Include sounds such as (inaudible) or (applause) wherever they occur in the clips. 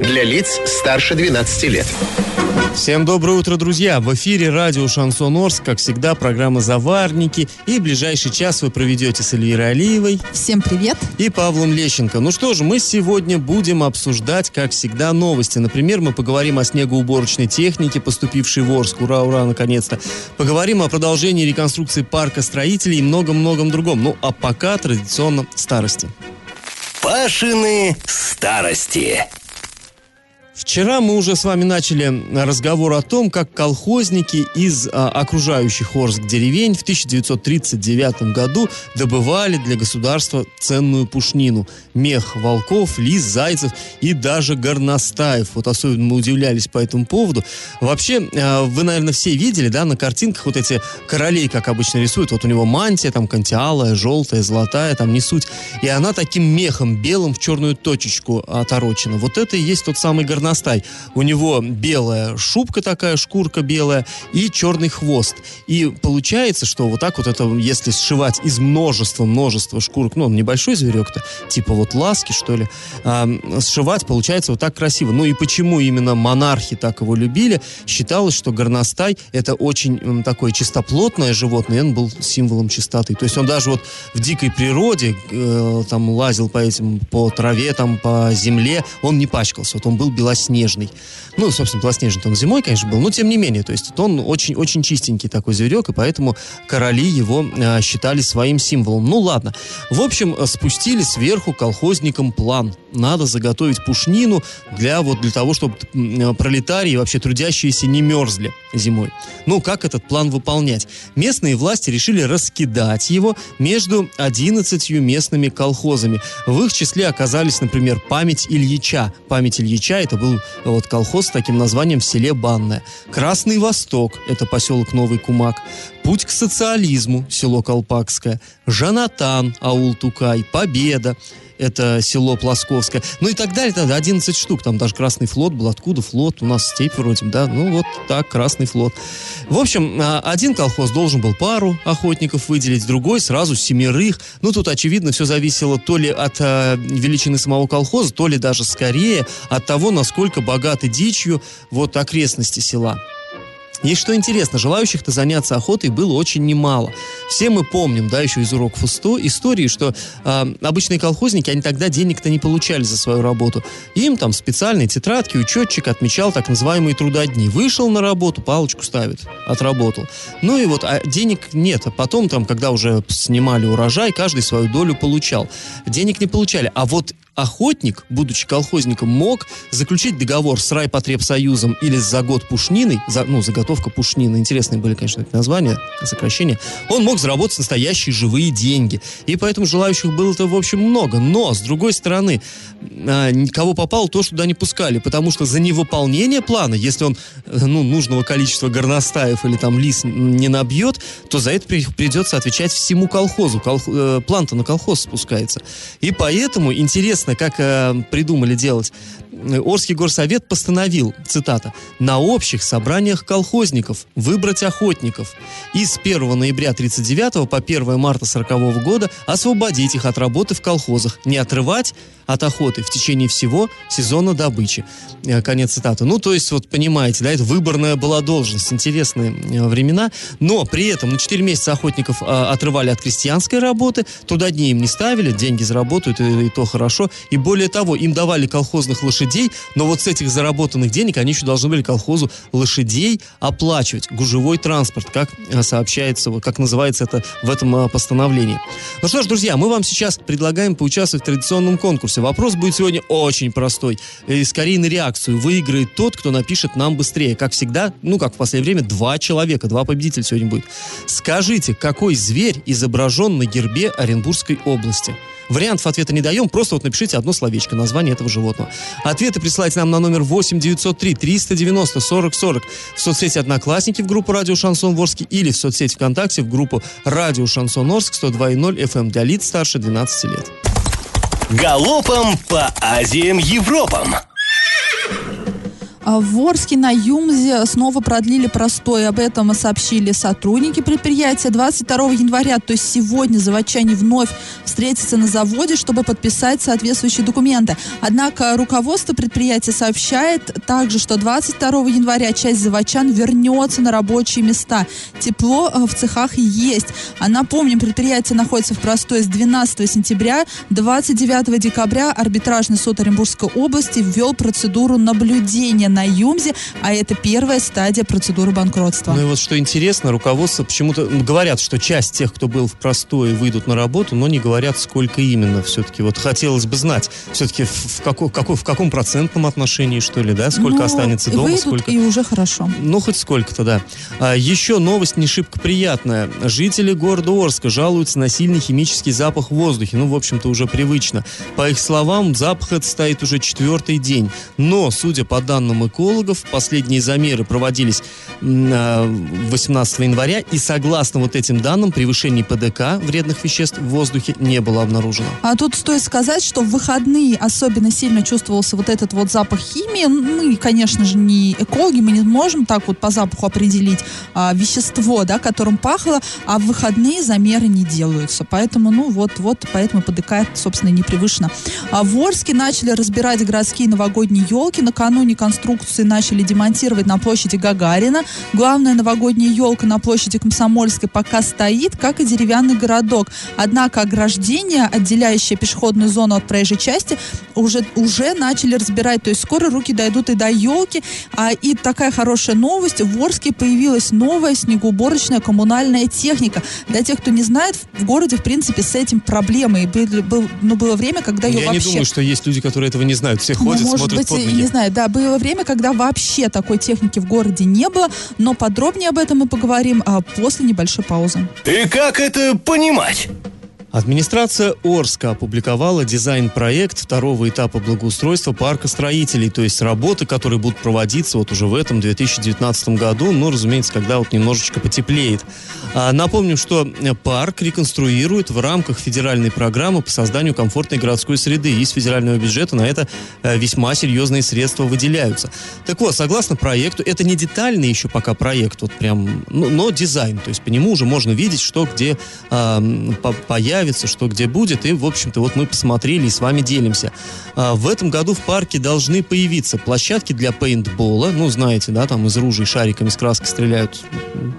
Для лиц старше 12 лет. Всем доброе утро, друзья! В эфире радио Шансон Орск, как всегда, программа «Заварники». И ближайший час вы проведете с Эльвирой Алиевой. Всем привет! И Павлом Лещенко. Ну что ж, мы сегодня будем обсуждать, как всегда, новости. Например, мы поговорим о снегоуборочной технике, поступившей в Орск. Ура, ура, наконец-то. Поговорим о продолжении реконструкции парка строителей и многом-многом другом. Ну, а пока традиционно старости. Пашины старости. Вчера мы уже с вами начали разговор о том, как колхозники из а, окружающих Орск деревень в 1939 году добывали для государства ценную пушнину. Мех волков, лис, зайцев и даже горностаев. Вот особенно мы удивлялись по этому поводу. Вообще, а, вы, наверное, все видели, да, на картинках вот эти королей, как обычно рисуют. Вот у него мантия, там, кантиалая, желтая, золотая, там, не суть. И она таким мехом белым в черную точечку оторочена. Вот это и есть тот самый горностай горностай. У него белая шубка такая, шкурка белая и черный хвост. И получается, что вот так вот это, если сшивать из множества-множества шкурок, ну, он небольшой зверек-то, типа вот ласки, что ли, а, сшивать получается вот так красиво. Ну и почему именно монархи так его любили? Считалось, что горностай это очень такое чистоплотное животное, и он был символом чистоты. То есть он даже вот в дикой природе э, там лазил по этим, по траве, там, по земле, он не пачкался. Вот он был белоснежный белоснежный. Ну, собственно, белоснежный он зимой, конечно, был, но тем не менее, то есть он очень-очень чистенький такой зверек, и поэтому короли его э, считали своим символом. Ну, ладно. В общем, спустили сверху колхозникам план. Надо заготовить пушнину для вот для того, чтобы пролетарии, вообще трудящиеся не мерзли зимой. Ну, как этот план выполнять? Местные власти решили раскидать его между 11 местными колхозами. В их числе оказались, например, память Ильича. Память Ильича это был вот колхоз с таким названием в селе Банное. Красный Восток, это поселок Новый Кумак. Путь к социализму, село Колпакское. Жанатан, аул Тукай. Победа это село Плосковское, ну и так далее, тогда 11 штук, там даже Красный флот был, откуда флот, у нас степь вроде, да, ну вот так, Красный флот. В общем, а, один колхоз должен был пару охотников выделить, другой сразу семерых, ну тут, очевидно, все зависело то ли от а, величины самого колхоза, то ли даже скорее от того, насколько богаты дичью вот окрестности села. И что интересно, желающих-то заняться охотой было очень немало. Все мы помним, да, еще из уроков истории, что э, обычные колхозники, они тогда денег-то не получали за свою работу. Им там специальные тетрадки, учетчик отмечал так называемые трудодни. Вышел на работу, палочку ставит, отработал. Ну и вот, а денег нет. А потом там, когда уже снимали урожай, каждый свою долю получал. Денег не получали. А вот охотник, будучи колхозником, мог заключить договор с райпотребсоюзом или за год пушниной, за, ну, заготовка пушнины, интересные были, конечно, эти названия, сокращения, он мог заработать настоящие живые деньги. И поэтому желающих было-то, в общем, много. Но, с другой стороны, а, кого попало, то, туда не пускали, потому что за невыполнение плана, если он, э, ну, нужного количества горностаев или там лис не набьет, то за это придется отвечать всему колхозу. Колх... Э, план-то на колхоз спускается. И поэтому интересно интересно, как э, придумали делать. Орский горсовет постановил, цитата, «на общих собраниях колхозников выбрать охотников и с 1 ноября 1939 по 1 марта 1940 года освободить их от работы в колхозах, не отрывать от охоты в течение всего сезона добычи». Э, конец цитаты. Ну, то есть, вот понимаете, да, это выборная была должность, интересные э, времена, но при этом на 4 месяца охотников а, отрывали от крестьянской работы, туда дни им не ставили, деньги заработают, и, и то хорошо, и более того, им давали колхозных лошадей но вот с этих заработанных денег они еще должны были колхозу лошадей оплачивать, гужевой транспорт, как э, сообщается, как называется это в этом э, постановлении. Ну что ж, друзья, мы вам сейчас предлагаем поучаствовать в традиционном конкурсе. Вопрос будет сегодня очень простой. И скорее на реакцию выиграет тот, кто напишет нам быстрее. Как всегда, ну как в последнее время, два человека, два победителя сегодня будет. Скажите, какой зверь изображен на гербе Оренбургской области? Вариантов ответа не даем, просто вот напишите одно словечко, название этого животного. Ответы присылайте нам на номер 8 903 390 40 40 в соцсети Одноклассники в группу Радио Шансон Ворске или в соцсети ВКонтакте в группу Радио Шансон Орск 102.0 FM для лиц старше 12 лет. Галопом по Азиям Европам! А в Орске на Юмзе снова продлили простой. Об этом сообщили сотрудники предприятия. 22 января, то есть сегодня, заводчане вновь встретятся на заводе, чтобы подписать соответствующие документы. Однако руководство предприятия сообщает также, что 22 января часть заводчан вернется на рабочие места. Тепло э, в цехах есть. А напомним, предприятие находится в простой с 12 сентября. 29 декабря арбитражный суд Оренбургской области ввел процедуру наблюдения на ЮМЗе, а это первая стадия процедуры банкротства. Ну и вот что интересно, руководство почему-то ну, говорят, что часть тех, кто был в простое, выйдут на работу, но не говорят, сколько именно все-таки. Вот хотелось бы знать, все-таки в, како, како, в каком процентном отношении, что ли, да, сколько ну, останется дома, сколько... и уже хорошо. Ну, хоть сколько-то, да. А, еще новость не шибко приятная. Жители города Орска жалуются на сильный химический запах в воздухе. Ну, в общем-то, уже привычно. По их словам, запах этот стоит уже четвертый день. Но, судя по данным экологов. Последние замеры проводились 18 января, и согласно вот этим данным, превышений ПДК вредных веществ в воздухе не было обнаружено. А тут стоит сказать, что в выходные особенно сильно чувствовался вот этот вот запах химии. Мы, конечно же, не экологи, мы не можем так вот по запаху определить а, вещество, да, которым пахло, а в выходные замеры не делаются. Поэтому, ну вот, вот, поэтому ПДК, собственно, не превышено. А в Орске начали разбирать городские новогодние елки. Накануне конструкции конструкции начали демонтировать на площади Гагарина. Главная новогодняя елка на площади Комсомольской пока стоит, как и деревянный городок. Однако ограждение, отделяющее пешеходную зону от проезжей части, уже, уже начали разбирать. То есть скоро руки дойдут и до елки. А, и такая хорошая новость. В Орске появилась новая снегоуборочная коммунальная техника. Для тех, кто не знает, в городе, в принципе, с этим проблемы. И был, был, ну, было время, когда ее Я вообще... не думаю, что есть люди, которые этого не знают. Все Ну, ходят, может смотрят быть, под ноги. не знаю, да, было время, когда вообще такой техники в городе не было, но подробнее об этом мы поговорим а, после небольшой паузы. И как это понимать? Администрация Орска опубликовала дизайн-проект второго этапа благоустройства парка строителей, то есть работы, которые будут проводиться вот уже в этом 2019 году, но, разумеется, когда вот немножечко потеплеет. А, напомним, что э, парк реконструируют в рамках федеральной программы по созданию комфортной городской среды. Из федерального бюджета на это э, весьма серьезные средства выделяются. Так вот, согласно проекту, это не детальный еще пока проект, вот прям, ну, но дизайн, то есть по нему уже можно видеть, что где а, м, появится, что где будет, и, в общем-то, вот мы посмотрели и с вами делимся. А, в этом году в парке должны появиться площадки для пейнтбола, ну, знаете, да, там из ружей шариками с краской стреляют,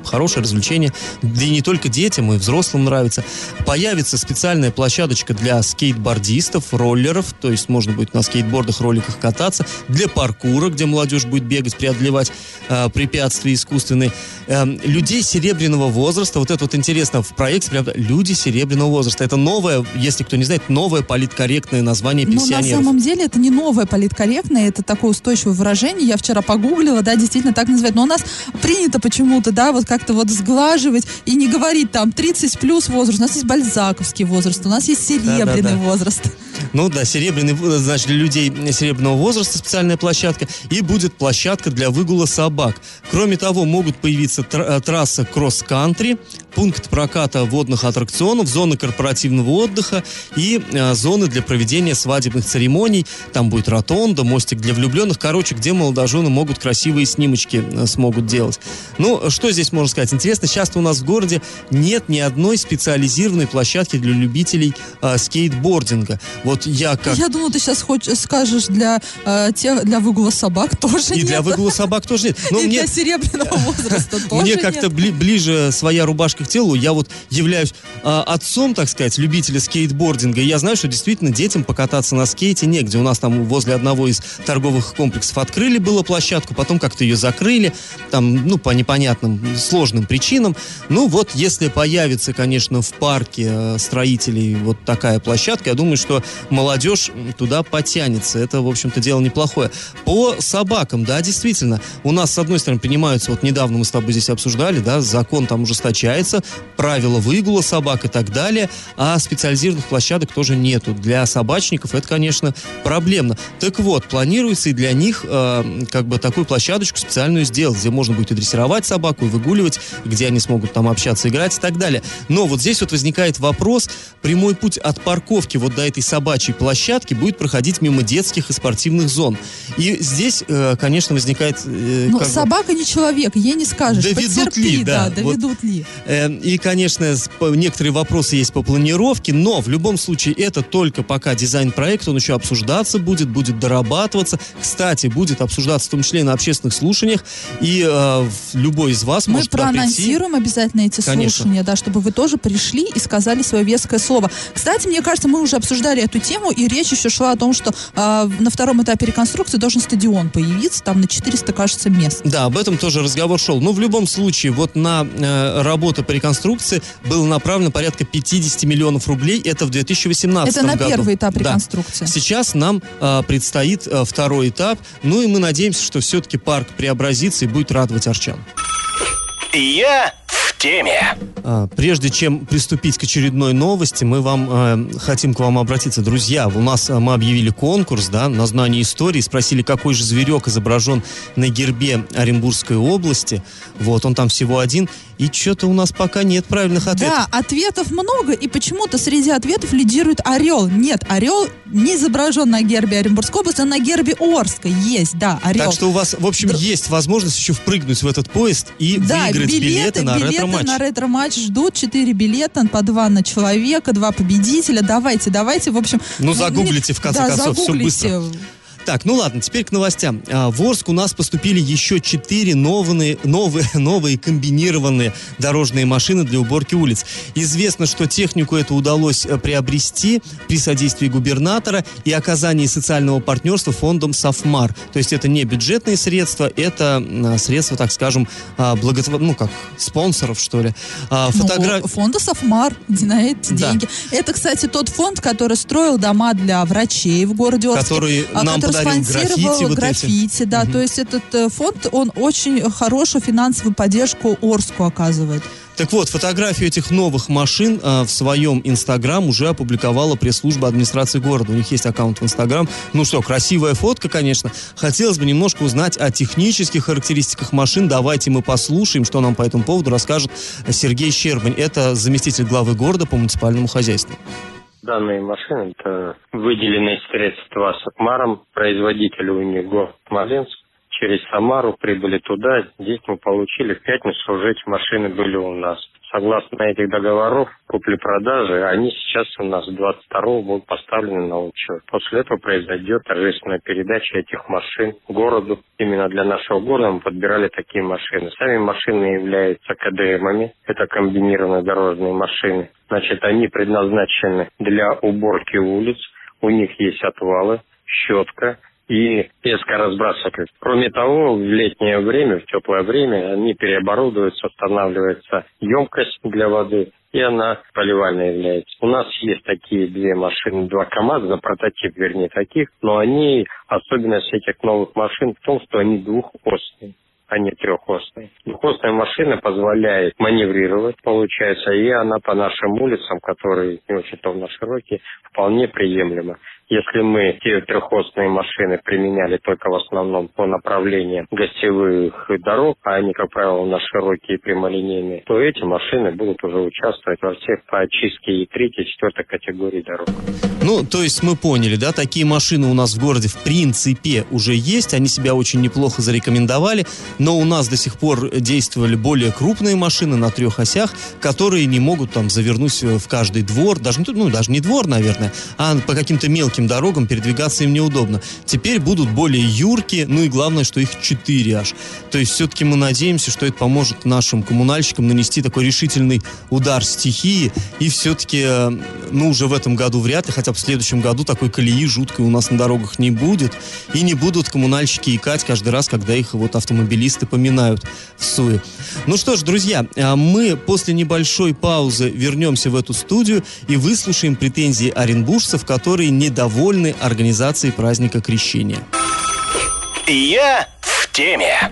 хорошее развлечение, да и не только детям, и взрослым нравится. Появится специальная площадочка для скейтбордистов, роллеров, то есть можно будет на скейтбордах, роликах кататься, для паркура, где молодежь будет бегать, преодолевать э, препятствия искусственные. Эм, людей серебряного возраста, вот это вот интересно в проекте, прям люди серебряного возраста. Это новое, если кто не знает, новое политкорректное название Но на пенсионеров. самом деле это не новое политкорректное, это такое устойчивое выражение. Я вчера погуглила, да, действительно так называют. Но у нас принято почему-то, да, вот как-то вот сглаживать и не говорить там 30 плюс возраст. У нас есть бальзаковский возраст, у нас есть серебряный Да-да-да. возраст. Ну да, серебряный, в- значит, для людей серебряного возраста специальная площадка. И будет площадка для выгула собак. Кроме того, могут появиться тр- э, трасса кросс-кантри, пункт проката водных аттракционов, зоны корпоративного отдыха и э, зоны для проведения свадебных церемоний. Там будет ротонда, мостик для влюбленных. Короче, где молодожены могут красивые снимочки э, смогут делать. Ну, что здесь можно сказать? Интересно, сейчас у нас в городе нет ни одной специализированной площадки для любителей э, скейтбординга. Вот я как... Я думала, ты сейчас хочешь, скажешь для, э, тех, для выгула собак (laughs) тоже И нет. для выгула собак тоже нет. Но и мне, для серебряного (laughs) возраста тоже мне как-то бли- ближе своя рубашка к телу. Я вот являюсь а, отцом, так сказать, любителя скейтбординга. И я знаю, что действительно детям покататься на скейте негде. У нас там возле одного из торговых комплексов открыли было площадку, потом как-то ее закрыли. Там, ну, по непонятным, сложным причинам. Ну, вот если появится, конечно, в парке э, строителей вот такая площадка, я думаю, что молодежь туда потянется. Это, в общем-то, дело неплохое. По собакам, да, действительно, у нас, с одной стороны, принимаются, вот недавно мы с тобой здесь обсуждали, да, закон там ужесточается, правила выгула собак и так далее, а специализированных площадок тоже нету. Для собачников это, конечно, проблемно. Так вот, планируется и для них э, как бы такую площадочку специальную сделать, где можно будет и дрессировать собаку, и выгуливать, где они смогут там общаться, играть и так далее. Но вот здесь вот возникает вопрос, прямой путь от парковки вот до этой собачьей собачьей площадки будет проходить мимо детских и спортивных зон. И здесь, э, конечно, возникает... э, Ну, как бы- собака не человек, ей не скажешь. Доведут Потерпи, ли, да, да, вот. доведут ли. Э, И, конечно, некоторые вопросы есть по планировке, но в любом случае это только пока дизайн-проект, он еще обсуждаться будет, будет дорабатываться. Кстати, будет обсуждаться в том числе на общественных слушаниях, и э, любой из вас Мы может прийти. проанонсируем обязательно эти Конечно. слушания, да, чтобы вы тоже пришли и сказали свое веское слово. Кстати, мне кажется, мы уже обсуждали эту тему, и речь еще шла о том, что а, на втором этапе реконструкции должен стадион появиться, там на 400, кажется, мест. Да, об этом тоже разговор шел. Но в любом случае, вот на э, работу по реконструкции было направлено порядка 50 миллионов рублей. Это в 2018 Это на году. первый этап Да. реконструкции. Сейчас нам э, предстоит э, второй этап. Ну и мы надеемся, что все-таки парк преобразится и будет радовать арчан. Я в теме. А, Прежде чем приступить к очередной новости, мы вам э, хотим к вам обратиться. Друзья, у нас э, мы объявили конкурс да, на знание истории, спросили, какой же зверек изображен на гербе Оренбургской области. Вот, он там всего один. И что-то у нас пока нет правильных ответов. Да, ответов много, и почему-то среди ответов лидирует орел. Нет, орел не изображен на гербе Оренбургской области, он на гербе Орска есть, да, орел. Так что у вас, в общем, Др- есть возможность еще впрыгнуть в этот поезд и Да, выиграть билеты, на билеты ретро-матч. на ретро-матч ждут. Четыре билета, по два на человека, два победителя. Давайте, давайте, в общем... Ну, загуглите, в конце да, концов, всё загуглите. Так, ну ладно, теперь к новостям. А, В Орск у нас поступили еще четыре новые, новые, (laughs) новые комбинированные дорожные машины для уборки улиц. Известно, что технику эту удалось э, приобрести при содействии губернатора и оказании социального партнерства фондом «Софмар». То есть это не бюджетные средства, это м, средства, так скажем, а, благотвор... ну как, спонсоров, что ли. А, Ну, фонда Софмар (laughs) на эти Да. деньги. Это, кстати, тот фонд, который строил дома для врачей в городе Орске. Который а, нам который спонсировал граффити вот граффити, да. То есть этот э, фонд, он очень хорошую финансовую поддержку Орску оказывает. Так вот, фотографию этих новых машин а, в своем Инстаграм уже опубликовала пресс-служба администрации города. У них есть аккаунт в Инстаграм. Ну что, красивая фотка, конечно. Хотелось бы немножко узнать о технических характеристиках машин. Давайте мы послушаем, что нам по этому поводу расскажет Сергей Щербань. Это заместитель главы города по муниципальному хозяйству. Данные машины – это выделенные средства Сакмаром, производитель у них город. Через Самару прибыли туда, здесь мы получили в пятницу уже эти машины были у нас. Согласно этих договоров купли-продажи, они сейчас у нас 22 будут поставлены на учет. После этого произойдет торжественная передача этих машин городу. Именно для нашего города мы подбирали такие машины. Сами машины являются КДМами, это комбинированные дорожные машины. Значит, они предназначены для уборки улиц, у них есть отвалы, щетка, и пескоразбрасыватель. Кроме того, в летнее время, в теплое время они переоборудуются, устанавливается емкость для воды, и она поливальной является. У нас есть такие две машины, два КАМАЗа, прототип, вернее, таких, но они, особенность этих новых машин в том, что они двухосные а не трехосные. Двухосная машина позволяет маневрировать, получается, и она по нашим улицам, которые не очень ровно широкие, вполне приемлема. Если мы те трехосные машины применяли только в основном по направлениям гостевых дорог, а они, как правило, у нас широкие прямолинейные, то эти машины будут уже участвовать во всех по очистке и третьей, и четвертой категории дорог. Ну, то есть мы поняли, да, такие машины у нас в городе в принципе уже есть, они себя очень неплохо зарекомендовали, но у нас до сих пор действовали более крупные машины на трех осях, которые не могут там завернуть в каждый двор, даже, ну, даже не двор, наверное, а по каким-то мелким дорогам передвигаться им неудобно. Теперь будут более юркие, ну и главное, что их четыре аж. То есть все-таки мы надеемся, что это поможет нашим коммунальщикам нанести такой решительный удар стихии, и все-таки, э, ну, уже в этом году вряд ли, хотя бы в следующем году такой колеи жуткой у нас на дорогах не будет, и не будут коммунальщики икать каждый раз, когда их вот автомобилисты поминают в суе. Ну что ж, друзья, а мы после небольшой паузы вернемся в эту студию и выслушаем претензии оренбуржцев, которые недовольны организацией праздника Крещения. Я в теме.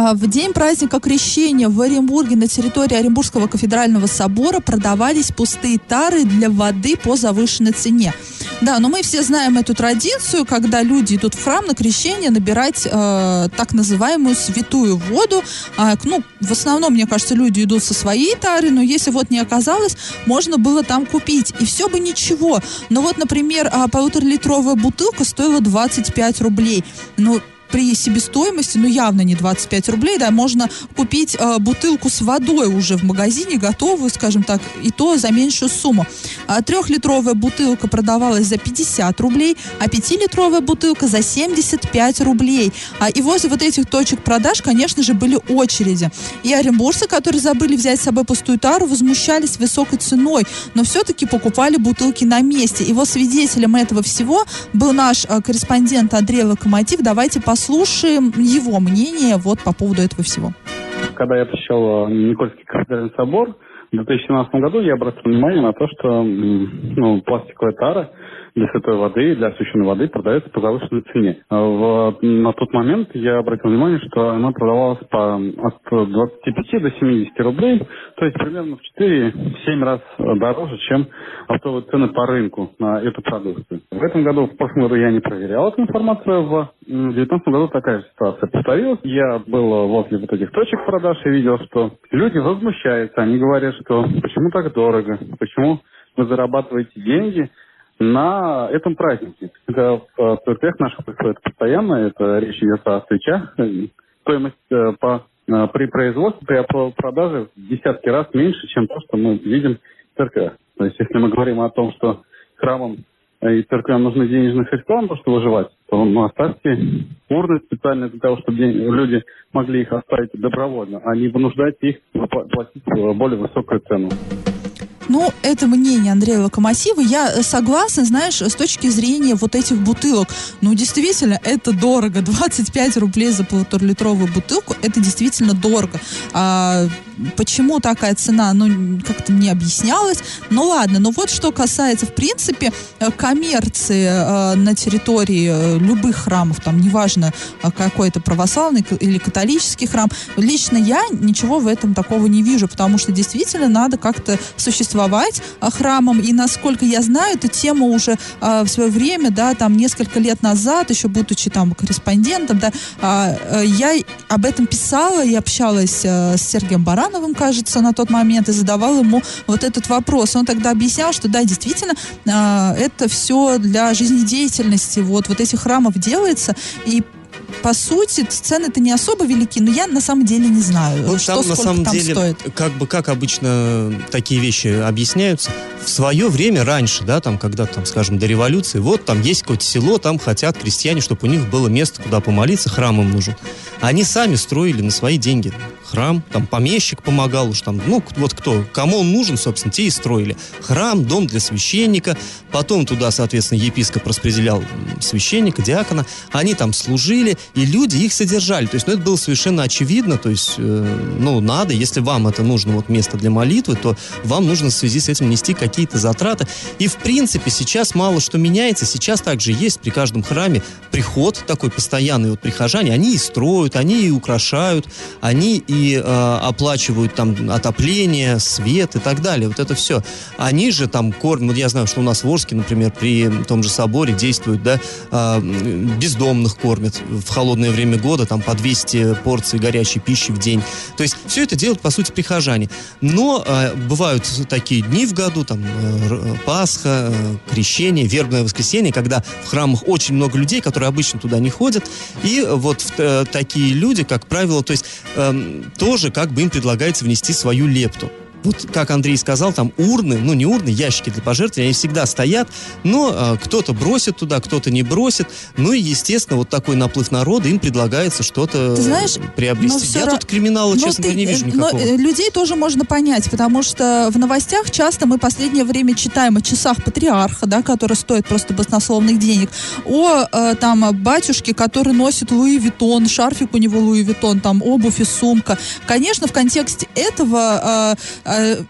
А, В день праздника Крещения в Оренбурге на территории Оренбургского кафедрального собора продавались пустые тары для воды по завышенной цене. Да, но мы все знаем эту традицию, когда люди идут в храм на крещение набирать э, так называемую святую воду. А, ну, в основном, мне кажется, люди идут со своей тары, но если вот не оказалось, можно было там купить. И все бы ничего. Но вот, например, а, полуторалитровая бутылка стоила 25 рублей. Ну, при себестоимости, ну явно не 25 рублей, да, можно купить э, бутылку с водой уже в магазине, готовую, скажем так, и то за меньшую сумму. А трехлитровая бутылка продавалась за 50 рублей, а пятилитровая бутылка за 75 рублей. А, и возле вот этих точек продаж, конечно же, были очереди. И оренбуржцы, которые забыли взять с собой пустую тару, возмущались высокой ценой, но все-таки покупали бутылки на месте. И вот свидетелем этого всего был наш э, корреспондент Андрей Локомотив. Давайте посмотрим послушаем его мнение вот по поводу этого всего. Когда я посещал э, Никольский кафедральный собор в 2017 году, я обратил внимание на то, что ну, пластиковая тара для святой воды, для освященной воды продается по завышенной цене. А в, на тот момент я обратил внимание, что она продавалась по, от 25 до 70 рублей, то есть примерно в 4-7 раз дороже, чем оптовые цены по рынку на эту продукцию. В этом году, в прошлом году я не проверял эту информацию, в 2019 году такая ситуация повторилась. Я был возле вот этих точек продаж и видел, что люди возмущаются, они говорят, что почему так дорого, почему вы зарабатываете деньги на этом празднике. Это в церквях наших происходит постоянно, это речь идет о свечах. Стоимость э, по, э, при производстве, при продаже в десятки раз меньше, чем то, что мы видим в церквях. То есть, если мы говорим о том, что храмам и церквям нужны денежные средства чтобы выживать, то ну, оставьте урны специально для того, чтобы люди могли их оставить добровольно, а не вынуждать их платить более высокую цену. Ну, это мнение Андрея Локомотива. Я э, согласна, знаешь, с точки зрения вот этих бутылок. Ну, действительно, это дорого. (laughs) 25 рублей за полуторалитровую бутылку, это действительно дорого. А, почему такая цена, ну, как-то не объяснялось. Ну, ладно, но вот что касается, в принципе, э, коммерции э, на территории э, любых храмов, там, неважно, какой это православный или католический храм, лично я ничего в этом такого не вижу, потому что действительно надо как-то существовать храмом. И насколько я знаю, эту тему уже в свое время, да, там несколько лет назад, еще будучи там корреспондентом, да, а, я об этом писала и общалась с Сергеем Барановым, кажется, на тот момент, и задавала ему вот этот вопрос. Он тогда объяснял, что да, действительно, а, это все для жизнедеятельности вот, вот этих храмов делается, и по сути, цены-то не особо велики, но я на самом деле не знаю, ну, что там, на самом там деле, стоит. Как бы, как обычно такие вещи объясняются, в свое время, раньше, да, там, когда, там, скажем, до революции, вот там есть какое-то село, там хотят крестьяне, чтобы у них было место, куда помолиться, храм им нужен. Они сами строили на свои деньги храм, там помещик помогал уж там, ну, вот кто, кому он нужен, собственно, те и строили. Храм, дом для священника, потом туда, соответственно, епископ распределял священника, диакона, они там служили, и люди их содержали. То есть, ну, это было совершенно очевидно, то есть, э, ну, надо, если вам это нужно, вот место для молитвы, то вам нужно в связи с этим нести какие-то затраты. И, в принципе, сейчас мало что меняется, сейчас также есть при каждом храме приход такой постоянный, вот прихожане, они и строят, они и украшают, они и э, оплачивают там отопление, свет и так далее. Вот это все. Они же там кормят, вот я знаю, что у нас в Орске, например, при том же соборе действуют, да, э, бездомных кормят в холодное время года, там по 200 порций горячей пищи в день. То есть все это делают, по сути, прихожане. Но э, бывают такие дни в году, там э, Пасха, э, Крещение, Вербное воскресенье, когда в храмах очень много людей, которые обычно туда не ходят, и вот э, такие люди, как правило, то есть э, тоже как бы им предлагается внести свою лепту вот как Андрей сказал, там урны, ну не урны, ящики для пожертвований, они всегда стоят, но э, кто-то бросит туда, кто-то не бросит. Ну и, естественно, вот такой наплыв народа, им предлагается что-то приобрести. Я ра... тут криминала, но честно говоря, не вижу никакого. Но э, людей тоже можно понять, потому что в новостях часто мы последнее время читаем о часах патриарха, да, который стоит просто баснословных денег, о э, там батюшке, который носит Louis Vuitton, шарфик у него Louis Vuitton, там обувь и сумка. Конечно, в контексте этого э, э,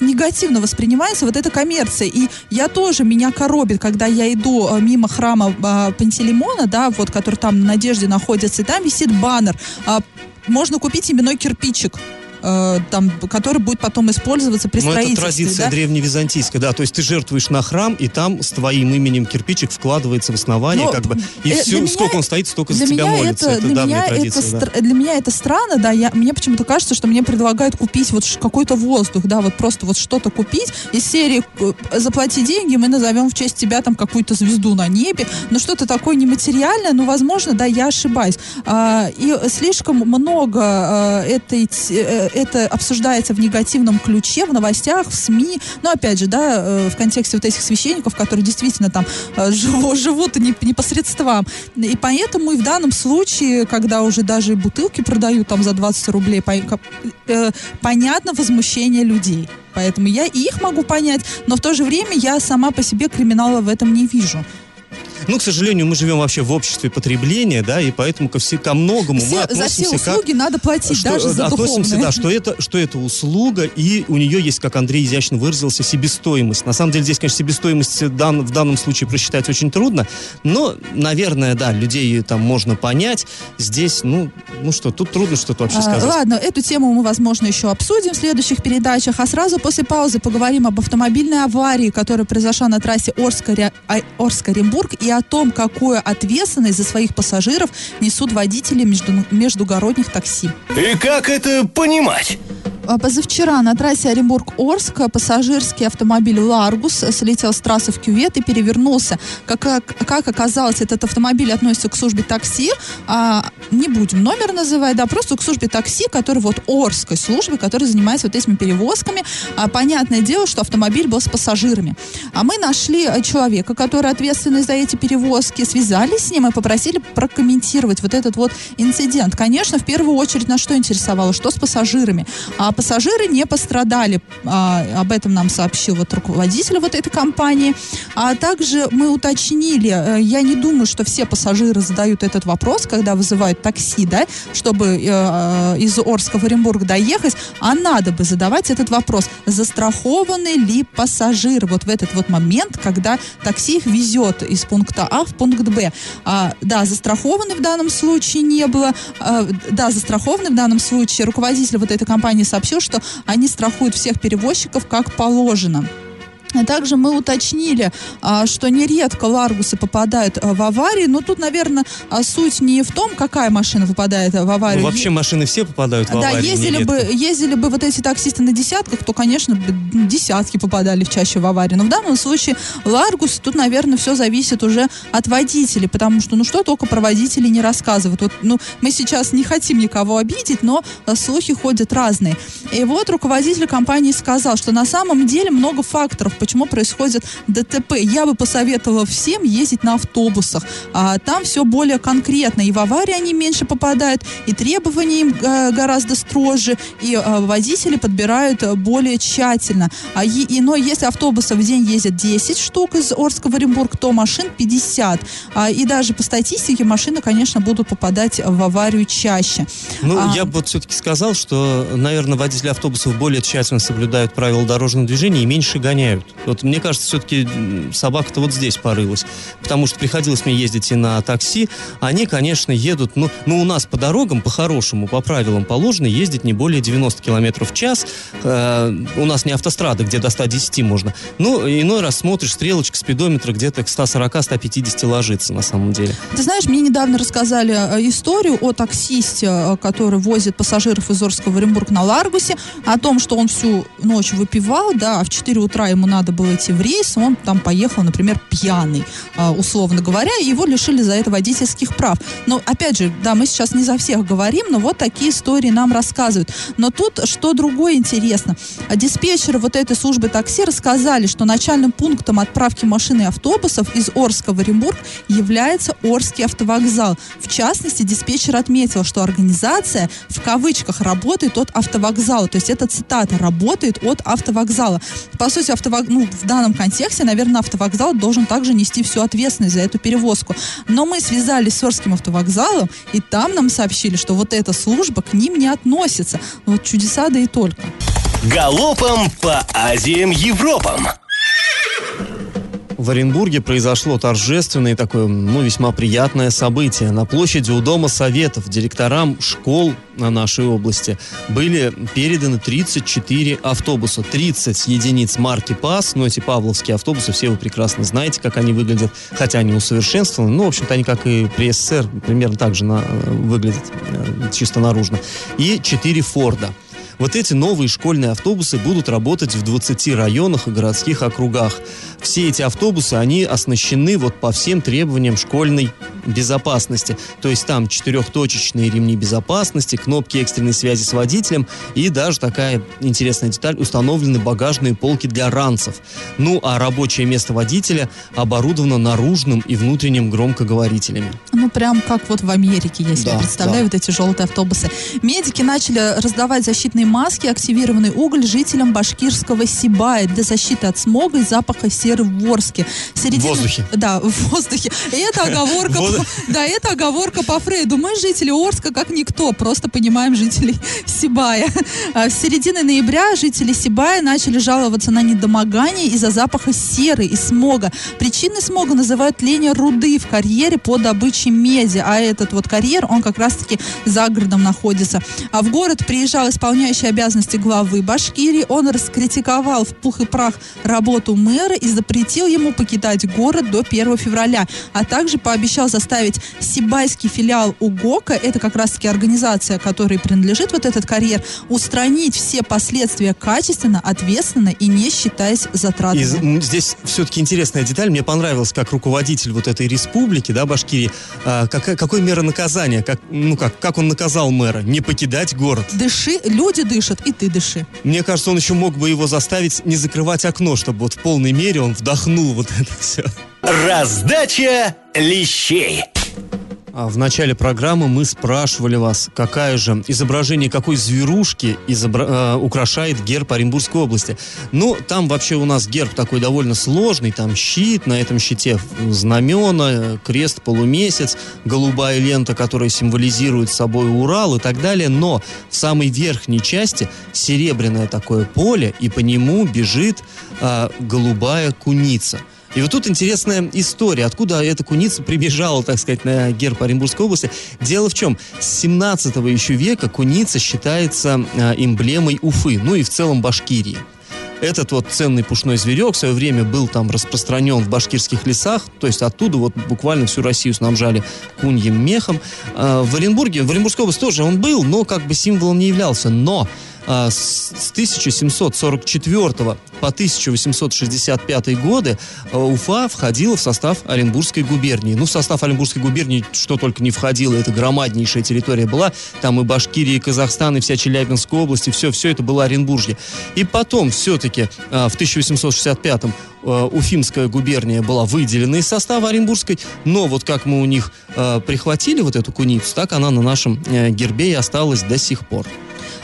негативно воспринимается вот эта коммерция. И я тоже, меня коробит, когда я иду э, мимо храма э, Пантелеймона, да, вот, который там на Надежде находится, и там висит баннер. Э, можно купить именной кирпичик э, там, который будет потом использоваться при Ну, это строительстве. традиция да? древневизантийская, да. То есть ты жертвуешь на храм, и там с твоим именем кирпичик вкладывается в основание, Ну, как бы. И э, все, меня- сколько он стоит, столько за тебя молится. это, Это, для меня традиция, это да. для меня это странно, да. Я, мне почему-то кажется, что мне предлагают купить вот какой-то воздух, да, вот просто вот что-то купить из серии э, заплати деньги, мы назовем в честь тебя там какую-то звезду на небе, но что-то такое нематериальное, ну, возможно, да, я ошибаюсь. А, и слишком много а, этой, э, это обсуждается в негативном ключе, в новостях, в СМИ, но опять же, да, э, в контексте вот этих священников, которые действительно там э, живо- живут не, непосредством. И поэтому и в данном случае, когда уже даже бутылки продают там за 20 рублей, э, понятно возмущение людей. Поэтому я и их могу понять, но в то же время я сама по себе криминала в этом не вижу. Ну, к сожалению, мы живем вообще в обществе потребления, да, и поэтому ко, все, ко многому мы Все- за относимся все как... услуги надо платить, что- даже за относимся, духовные. да, что это, что это услуга, и у нее есть, как Андрей изящно выразился, себестоимость. На самом деле здесь, конечно, себестоимость дан- в данном случае просчитать очень трудно, но, наверное, да, людей там можно понять. Здесь, ну, ну что, тут трудно что-то вообще А, сказать. Ладно, эту тему мы, возможно, еще обсудим в следующих передачах. А сразу после паузы поговорим об автомобильной аварии, которая произошла на трассе Орск-Оренбург, и о том, какую ответственность за своих пассажиров несут водители между- междугородних такси. И как это понимать? А, Позавчера на трассе Оренбург-Орск пассажирский автомобиль «Ларгус» слетел с трассы в кювет и перевернулся. Как, как, оказалось, этот автомобиль относится к службе такси. А, не будем номер называть, да, просто к службе такси, который вот Орской службе, которая занимается вот этими перевозками. А, понятное дело, что автомобиль был с пассажирами. А мы нашли э, человека, который ответственный за эти перевозки, связались с ним и попросили прокомментировать вот этот вот инцидент. Конечно, в первую очередь нас что интересовало, что с пассажирами. А пассажиры не пострадали. А, об этом нам сообщил вот руководитель вот этой компании. А также мы уточнили, э, я не думаю, что все пассажиры задают этот вопрос, когда вызывают такси, да, чтобы э, э, из Орска в Оренбург доехать, а надо бы задавать этот вопрос, застрахованы ли пассажиры вот в этот вот момент, когда такси их везет из пункта А в пункт Б. А, да, застрахованы в данном случае не было. А, да, застрахованы в данном случае. Руководитель вот этой компании сообщил, что они страхуют всех перевозчиков как положено. Также мы уточнили, а, что нередко ларгусы попадают а, в аварии, но тут, наверное, а, суть не в том, какая машина попадает в Ну, аварию. вообще машины все попадают в Да, аварии. ездили нередко. бы, ездили бы вот эти таксисты на десятках, то, конечно, десятки попадали в чаще в аварии. Но в данном случае Ларгус, тут, наверное, все зависит уже от водителей, потому что, ну, что только про водителей не рассказывают. Вот, ну, мы сейчас не хотим никого обидеть, но слухи ходят разные. И вот руководитель компании сказал, что на самом деле много факторов, почему происходит ДТП. Я бы посоветовала всем ездить на автобусах. А, там все более конкретно. И в аварии они меньше попадают, и требования им э, гораздо строже, и э, водители подбирают э, более тщательно. А, и, и- но если автобусов в день ездят 10 штук из Орска в Оренбург, то машин 50. А, и даже по статистике машины, конечно, будут попадать в аварию чаще. Ну, А, я бы вот все-таки сказал, что, наверное, водители автобусов более тщательно соблюдают правила дорожного движения и меньше гоняют. Вот мне кажется, все-таки собака-то вот здесь порылась. Потому что приходилось мне ездить и на такси. Они, конечно, едут, ну, ну у нас по дорогам, по-хорошему, по правилам положено ездить не более 90 километров в час. Э, у нас не автострада, где до 110 можно. Ну, иной раз смотришь, стрелочка спидометра где-то к 140-150 ложится на самом деле. Ты знаешь, мне недавно рассказали э, историю о таксисте, э, который возит пассажиров из Орска в Оренбург на Ларгусе, о том, что он всю ночь выпивал, да, а в 4 утра ему надо было идти в рейс, он там поехал, например, пьяный, э, условно говоря, и его лишили за это водительских прав. Но, опять же, да, мы сейчас не за всех говорим, но вот такие истории нам рассказывают. Но тут что другое интересно. А Диспетчеры вот этой службы такси рассказали, что начальным пунктом отправки машин и автобусов из Орска в Оренбург является Орский автовокзал. В частности, диспетчер отметил, что организация в кавычках работает от автовокзала. То есть это цитата «работает от автовокзала». По сути, автовок... ну, в данном контексте, наверное, автовокзал должен также нести всю ответственность за эту перевозку. Но мы связались с Орским автовокзалом, и там нам сообщили, что вот эта служба к ним не относится. Вот чудеса да и только. Галопом по Азиям Европам. В Оренбурге произошло торжественное и такое, ну, весьма приятное событие. На площади у Дома Советов директорам школ на нашей области были переданы 34 автобуса. 30 единиц марки ПАС, ну, эти павловские автобусы, все вы прекрасно знаете, как они выглядят, хотя они усовершенствованы, но, в общем-то, они, как и при СССР, примерно так же на, выглядят э, чисто наружно. И 4 Форда. Вот эти новые школьные автобусы будут работать в 20 районах и городских округах. Все эти автобусы, они оснащены вот по всем требованиям школьной безопасности. То есть там четырехточечные ремни безопасности, кнопки экстренной связи с водителем и даже такая интересная деталь, установлены багажные полки для ранцев. Ну, а рабочее место водителя оборудовано наружным и внутренним громкоговорителями. Ну, прям как вот в Америке, я себе Да, представляю, да. вот эти желтые автобусы. Медики начали раздавать защитные маски, активированный уголь жителям башкирского Сибая для защиты от смога и запаха серы в Орске. Середина- В воздухе. Да, в воздухе. И это оговорка, (laughs) (laughs) Да, это оговорка по Фрейду. Мы жители Орска как никто, просто понимаем жителей (laughs) Сибая. А В середине ноября жители Сибая начали жаловаться на недомогание из-за запаха серы и смога. Причиной смога называют тление руды в карьере по добыче меди, а этот вот карьер, он как раз-таки за городом находится. А в город приезжал исполняющий обязанности главы Башкирии, он раскритиковал в пух и прах работу мэра и запретил ему покидать город до 1 февраля, а также пообещал заставить Сибайский филиал УГОКа, это как раз-таки организация, которой принадлежит вот этот карьер, устранить все последствия качественно, ответственно и не считаясь затратами. И здесь все-таки интересная деталь. Мне понравилось, как руководитель вот этой республики, да, Башкирии, а, какая, какой мера наказания, как, ну как, как он наказал мэра? Не покидать город. Дыши, люди дышат, и ты дыши. Мне кажется, он еще мог бы его заставить не закрывать окно, чтобы вот в полной мере он вдохнул вот это все. Раздача лещей. А в начале программы мы спрашивали вас, какая же изображение какой зверушки изобра- э, украшает герб Оренбургской области. Ну, там вообще у нас герб такой довольно сложный, там щит, на этом щите знамена, крест, полумесяц, голубая лента, которая символизирует собой Урал и так далее, но в самой верхней части серебряное такое поле, и по нему бежит э, голубая куница. И вот тут интересная история, откуда эта куница прибежала, так сказать, на герб Оренбургской области. Дело в чем, с 17 еще века куница считается а, эмблемой Уфы, ну и в целом Башкирии. Этот вот ценный пушной зверек в свое время был там распространен в башкирских лесах, то есть оттуда вот буквально всю Россию снабжали куньим мехом. А, В Оренбурге, в Оренбургской области тоже он был, но как бы символом не являлся. Но а, с с 1744 по 1865 годы а, Уфа входила в состав Оренбургской губернии. Ну, в состав Оренбургской губернии что только не входило, это громаднейшая территория была. Там и Башкирия, и Казахстан, и вся Челябинская область, и все, все это было Оренбуржье. И потом все-таки а, в 1865-м а, Уфимская губерния была выделена из состава Оренбургской, но вот как мы у них а, прихватили вот эту куницу, так она на нашем э, гербе и осталась до сих пор.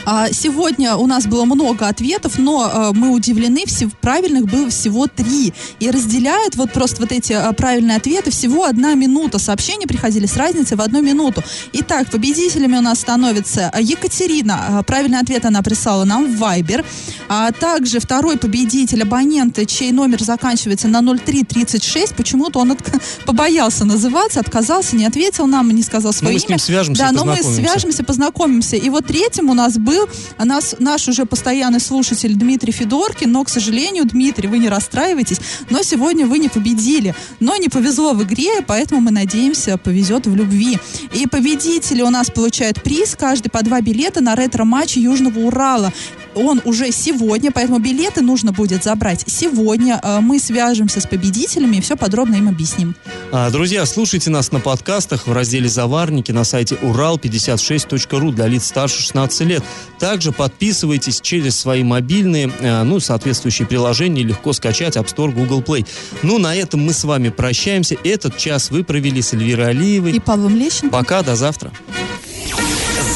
А, Сегодня у нас было много ответов, но э, мы удивлены, правильных было всего три. И разделяют вот просто вот эти э, правильные ответы всего одна минута. Сообщения приходили с разницей в одну минуту. Итак, победителями у нас становится э, Екатерина. Правильный ответ она прислала нам в Viber. А также второй победитель абонент, чей номер заканчивается на 0336. Почему-то он отк- (laughs) побоялся называться, отказался, не ответил нам, не сказал свое мы с имя. ним свяжемся Да, но мы познакомимся. свяжемся, познакомимся. И вот третьим у нас был а нас, наш уже постоянный слушатель Дмитрий Федоркин, но, к сожалению, Дмитрий, вы не расстраивайтесь, но сегодня вы не победили. Но не повезло в игре, поэтому мы надеемся, повезет в любви. И победители у нас получают приз, каждый по два билета на ретро-матч Южного Урала. Он уже сегодня, поэтому билеты нужно будет забрать сегодня. Э, Мы свяжемся с победителями и все подробно им объясним. А, Друзья, слушайте нас на подкастах в разделе «Заварники» на сайте урал56.ру для лиц старше 16 лет. Также подписывайтесь через свои мобильные, э, ну, соответствующие приложения, легко скачать App Store, Google Play. Ну, на этом мы с вами прощаемся. Этот час вы провели с Эльвирой Алиевой. И Павлом Лещенко. Пока, до завтра.